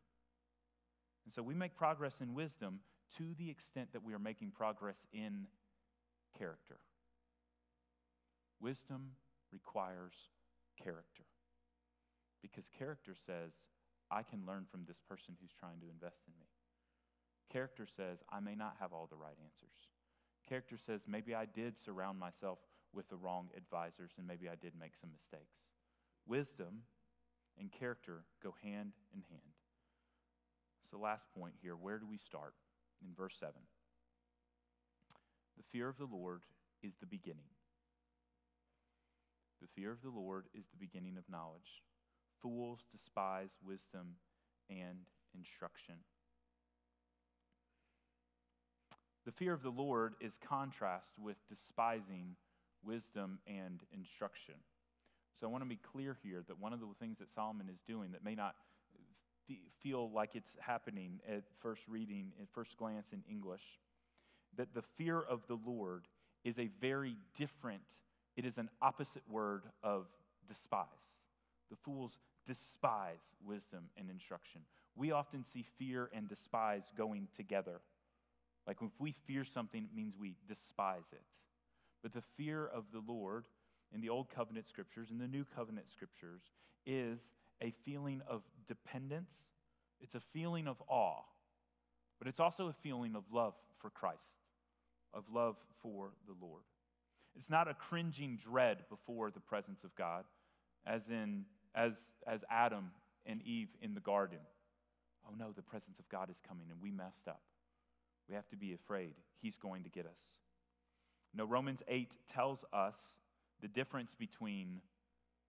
And so we make progress in wisdom to the extent that we are making progress in character. Wisdom requires character. Because character says, I can learn from this person who's trying to invest in me. Character says, I may not have all the right answers. Character says, maybe I did surround myself with the wrong advisors and maybe I did make some mistakes. Wisdom and character go hand in hand. So, last point here where do we start? In verse 7. The fear of the Lord is the beginning. The fear of the Lord is the beginning of knowledge. Fools despise wisdom and instruction. The fear of the Lord is contrast with despising wisdom and instruction. So I want to be clear here that one of the things that Solomon is doing that may not feel like it's happening at first reading, at first glance in English, that the fear of the Lord is a very different, it is an opposite word of despise. The fools despise wisdom and instruction. We often see fear and despise going together. Like if we fear something, it means we despise it. But the fear of the Lord in the Old Covenant scriptures and the New Covenant scriptures is a feeling of dependence, it's a feeling of awe, but it's also a feeling of love for Christ, of love for the Lord. It's not a cringing dread before the presence of God, as in as, as Adam and Eve in the garden. Oh no, the presence of God is coming and we messed up. We have to be afraid. He's going to get us. No, Romans 8 tells us the difference between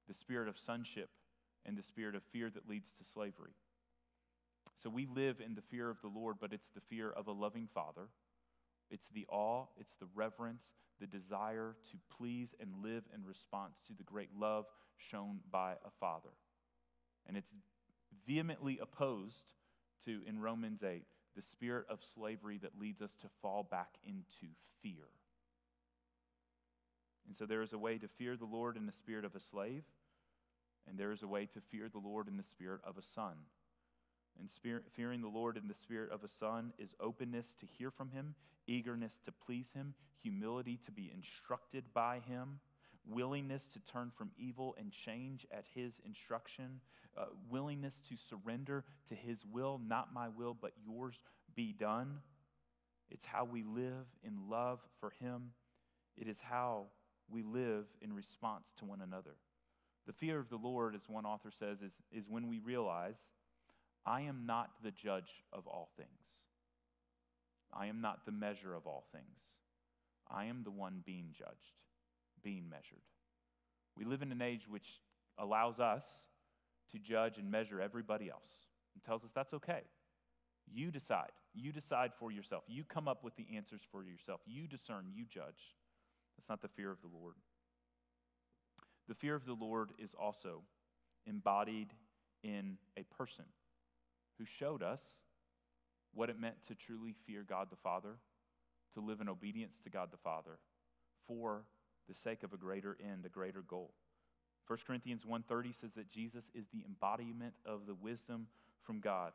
the spirit of sonship and the spirit of fear that leads to slavery. So we live in the fear of the Lord, but it's the fear of a loving Father. It's the awe, it's the reverence, the desire to please and live in response to the great love shown by a Father. And it's vehemently opposed to, in Romans 8, the spirit of slavery that leads us to fall back into fear. And so there is a way to fear the Lord in the spirit of a slave, and there is a way to fear the Lord in the spirit of a son. And spirit, fearing the Lord in the spirit of a son is openness to hear from him, eagerness to please him, humility to be instructed by him, willingness to turn from evil and change at his instruction, uh, willingness to surrender to his will, not my will, but yours be done. It's how we live in love for him. It is how we live in response to one another. The fear of the Lord, as one author says, is, is when we realize I am not the judge of all things. I am not the measure of all things. I am the one being judged, being measured. We live in an age which allows us to judge and measure everybody else and tells us that's okay. You decide. You decide for yourself. You come up with the answers for yourself. You discern. You judge. That's not the fear of the Lord. The fear of the Lord is also embodied in a person who showed us what it meant to truly fear God the Father, to live in obedience to God the Father for the sake of a greater end, a greater goal. 1 Corinthians 1:30 says that Jesus is the embodiment of the wisdom from God.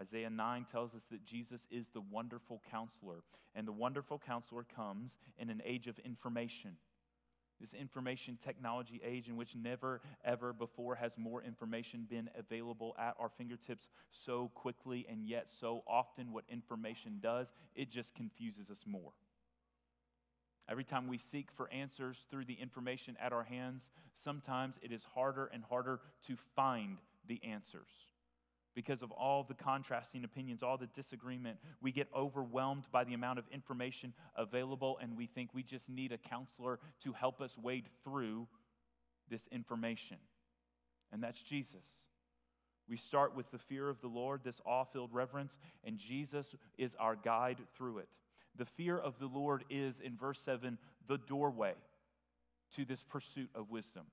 Isaiah 9 tells us that Jesus is the wonderful counselor, and the wonderful counselor comes in an age of information. This information technology age in which never ever before has more information been available at our fingertips so quickly, and yet so often what information does, it just confuses us more. Every time we seek for answers through the information at our hands, sometimes it is harder and harder to find the answers because of all the contrasting opinions, all the disagreement. We get overwhelmed by the amount of information available, and we think we just need a counselor to help us wade through this information. And that's Jesus. We start with the fear of the Lord, this awe filled reverence, and Jesus is our guide through it. The fear of the Lord is, in verse 7, the doorway to this pursuit of wisdom.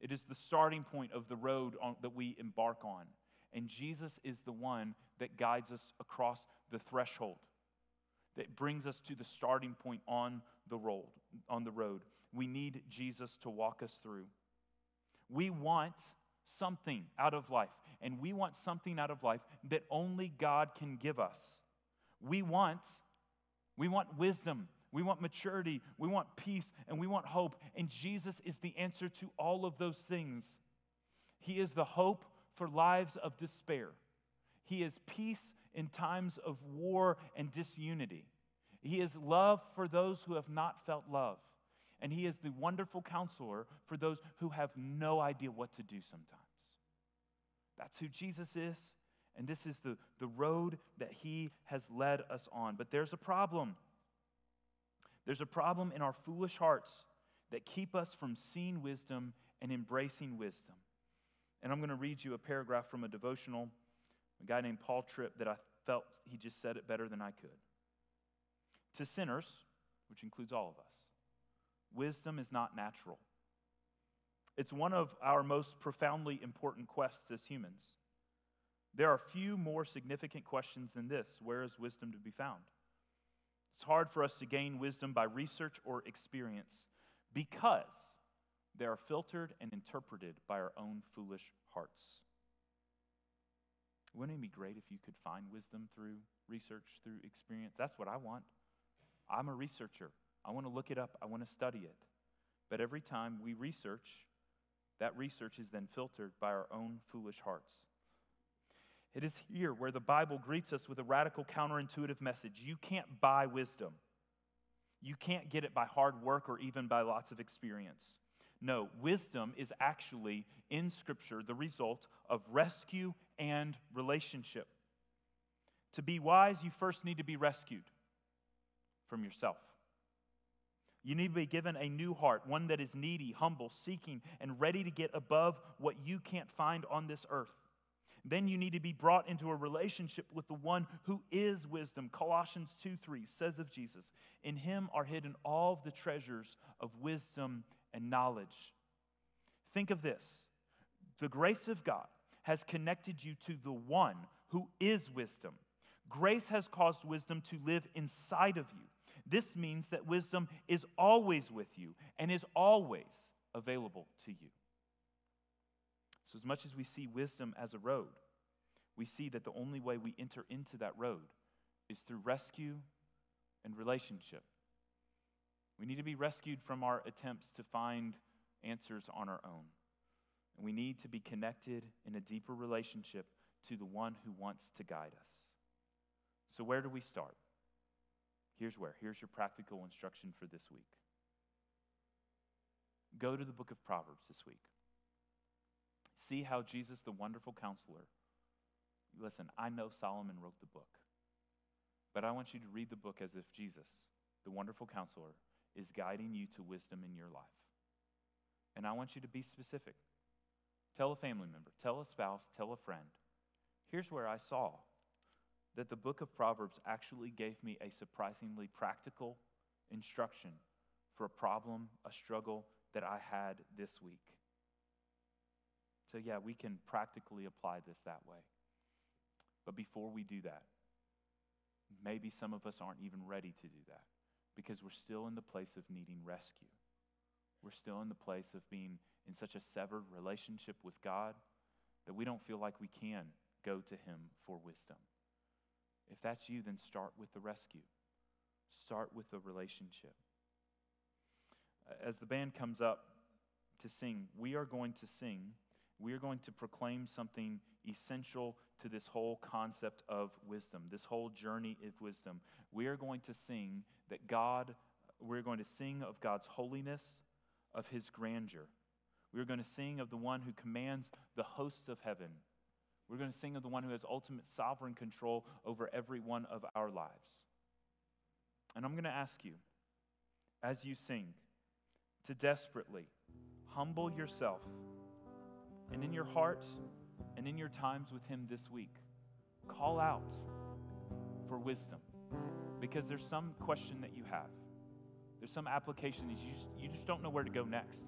It is the starting point of the road on, that we embark on. And Jesus is the one that guides us across the threshold, that brings us to the starting point on the road. On the road. We need Jesus to walk us through. We want something out of life, and we want something out of life that only God can give us. We want we want wisdom. We want maturity. We want peace. And we want hope. And Jesus is the answer to all of those things. He is the hope for lives of despair. He is peace in times of war and disunity. He is love for those who have not felt love. And He is the wonderful counselor for those who have no idea what to do sometimes. That's who Jesus is. And this is the, the road that he has led us on. But there's a problem. There's a problem in our foolish hearts that keep us from seeing wisdom and embracing wisdom. And I'm going to read you a paragraph from a devotional, a guy named Paul Tripp, that I felt he just said it better than I could. To sinners, which includes all of us, wisdom is not natural. It's one of our most profoundly important quests as humans. There are few more significant questions than this where is wisdom to be found? It's hard for us to gain wisdom by research or experience because they are filtered and interpreted by our own foolish hearts. Wouldn't it be great if you could find wisdom through research, through experience? That's what I want. I'm a researcher. I want to look it up, I want to study it. But every time we research, that research is then filtered by our own foolish hearts. It is here where the Bible greets us with a radical counterintuitive message. You can't buy wisdom. You can't get it by hard work or even by lots of experience. No, wisdom is actually in Scripture the result of rescue and relationship. To be wise, you first need to be rescued from yourself. You need to be given a new heart, one that is needy, humble, seeking, and ready to get above what you can't find on this earth. Then you need to be brought into a relationship with the one who is wisdom. Colossians 2 3 says of Jesus, In him are hidden all the treasures of wisdom and knowledge. Think of this the grace of God has connected you to the one who is wisdom. Grace has caused wisdom to live inside of you. This means that wisdom is always with you and is always available to you. So, as much as we see wisdom as a road, we see that the only way we enter into that road is through rescue and relationship. We need to be rescued from our attempts to find answers on our own. And we need to be connected in a deeper relationship to the one who wants to guide us. So, where do we start? Here's where. Here's your practical instruction for this week. Go to the book of Proverbs this week. See how Jesus, the wonderful counselor, listen, I know Solomon wrote the book, but I want you to read the book as if Jesus, the wonderful counselor, is guiding you to wisdom in your life. And I want you to be specific. Tell a family member, tell a spouse, tell a friend. Here's where I saw that the book of Proverbs actually gave me a surprisingly practical instruction for a problem, a struggle that I had this week. So, yeah, we can practically apply this that way. But before we do that, maybe some of us aren't even ready to do that because we're still in the place of needing rescue. We're still in the place of being in such a severed relationship with God that we don't feel like we can go to Him for wisdom. If that's you, then start with the rescue. Start with the relationship. As the band comes up to sing, we are going to sing, we are going to proclaim something essential to this whole concept of wisdom, this whole journey of wisdom. We are going to sing that God, we're going to sing of God's holiness, of his grandeur. We're going to sing of the one who commands the hosts of heaven we're going to sing of the one who has ultimate sovereign control over every one of our lives. And I'm going to ask you, as you sing, to desperately humble yourself and in your heart and in your times with Him this week, call out for wisdom because there's some question that you have. There's some application that you just, you just don't know where to go next.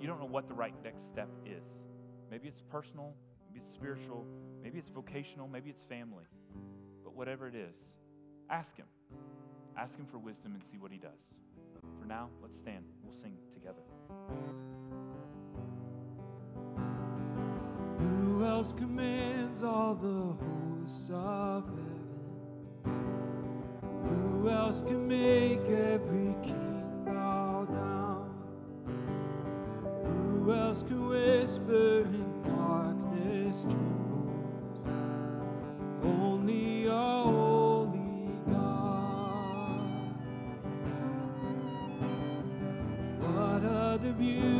You don't know what the right next step is. Maybe it's personal, Maybe it's spiritual, maybe it's vocational, maybe it's family. But whatever it is, ask Him. Ask Him for wisdom and see what He does. For now, let's stand. We'll sing together. Who else commands all the hosts of heaven? Who else can make every king bow down? Who else can whisper in darkness? tremble? Only a holy God. What other beauty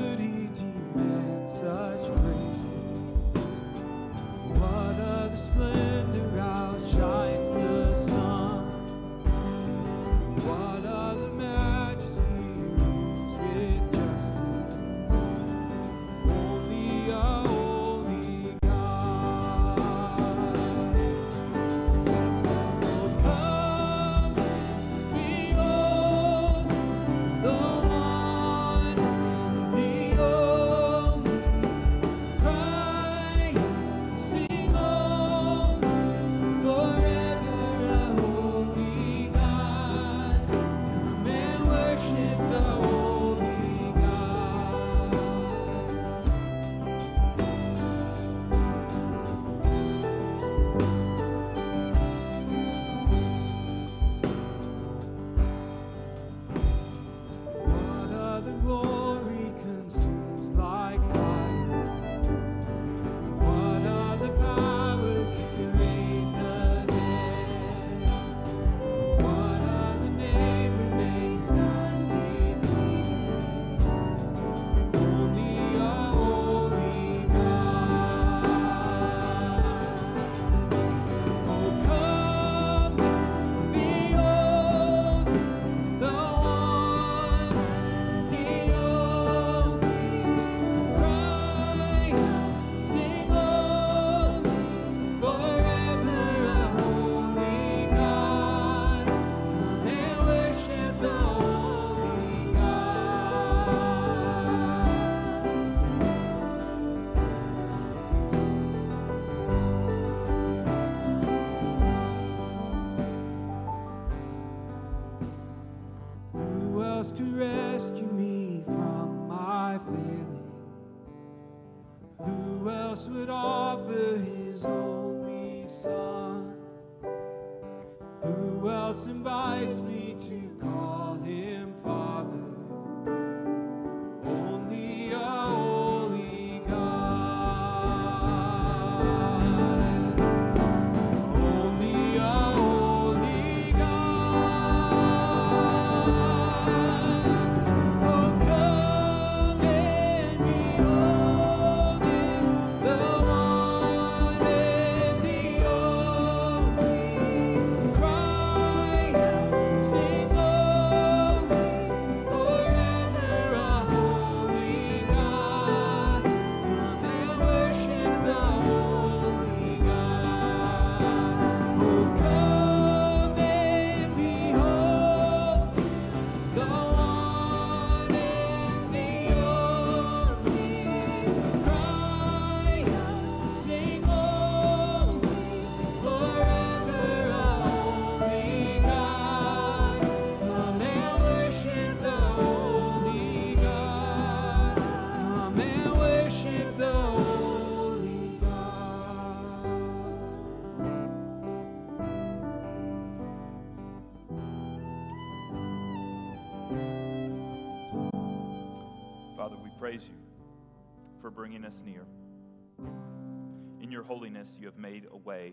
You have made a way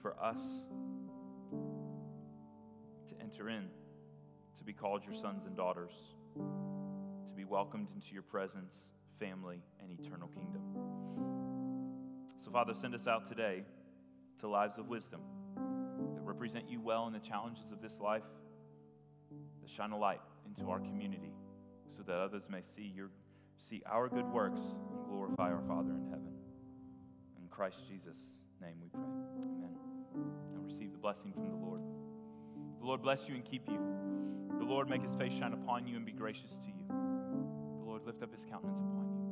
for us to enter in, to be called your sons and daughters, to be welcomed into your presence, family, and eternal kingdom. So, Father, send us out today to lives of wisdom that represent you well in the challenges of this life, that shine a light into our community so that others may see your see our good works and glorify our Father in heaven. Christ Jesus' name we pray. Amen. And receive the blessing from the Lord. The Lord bless you and keep you. The Lord make his face shine upon you and be gracious to you. The Lord lift up his countenance upon you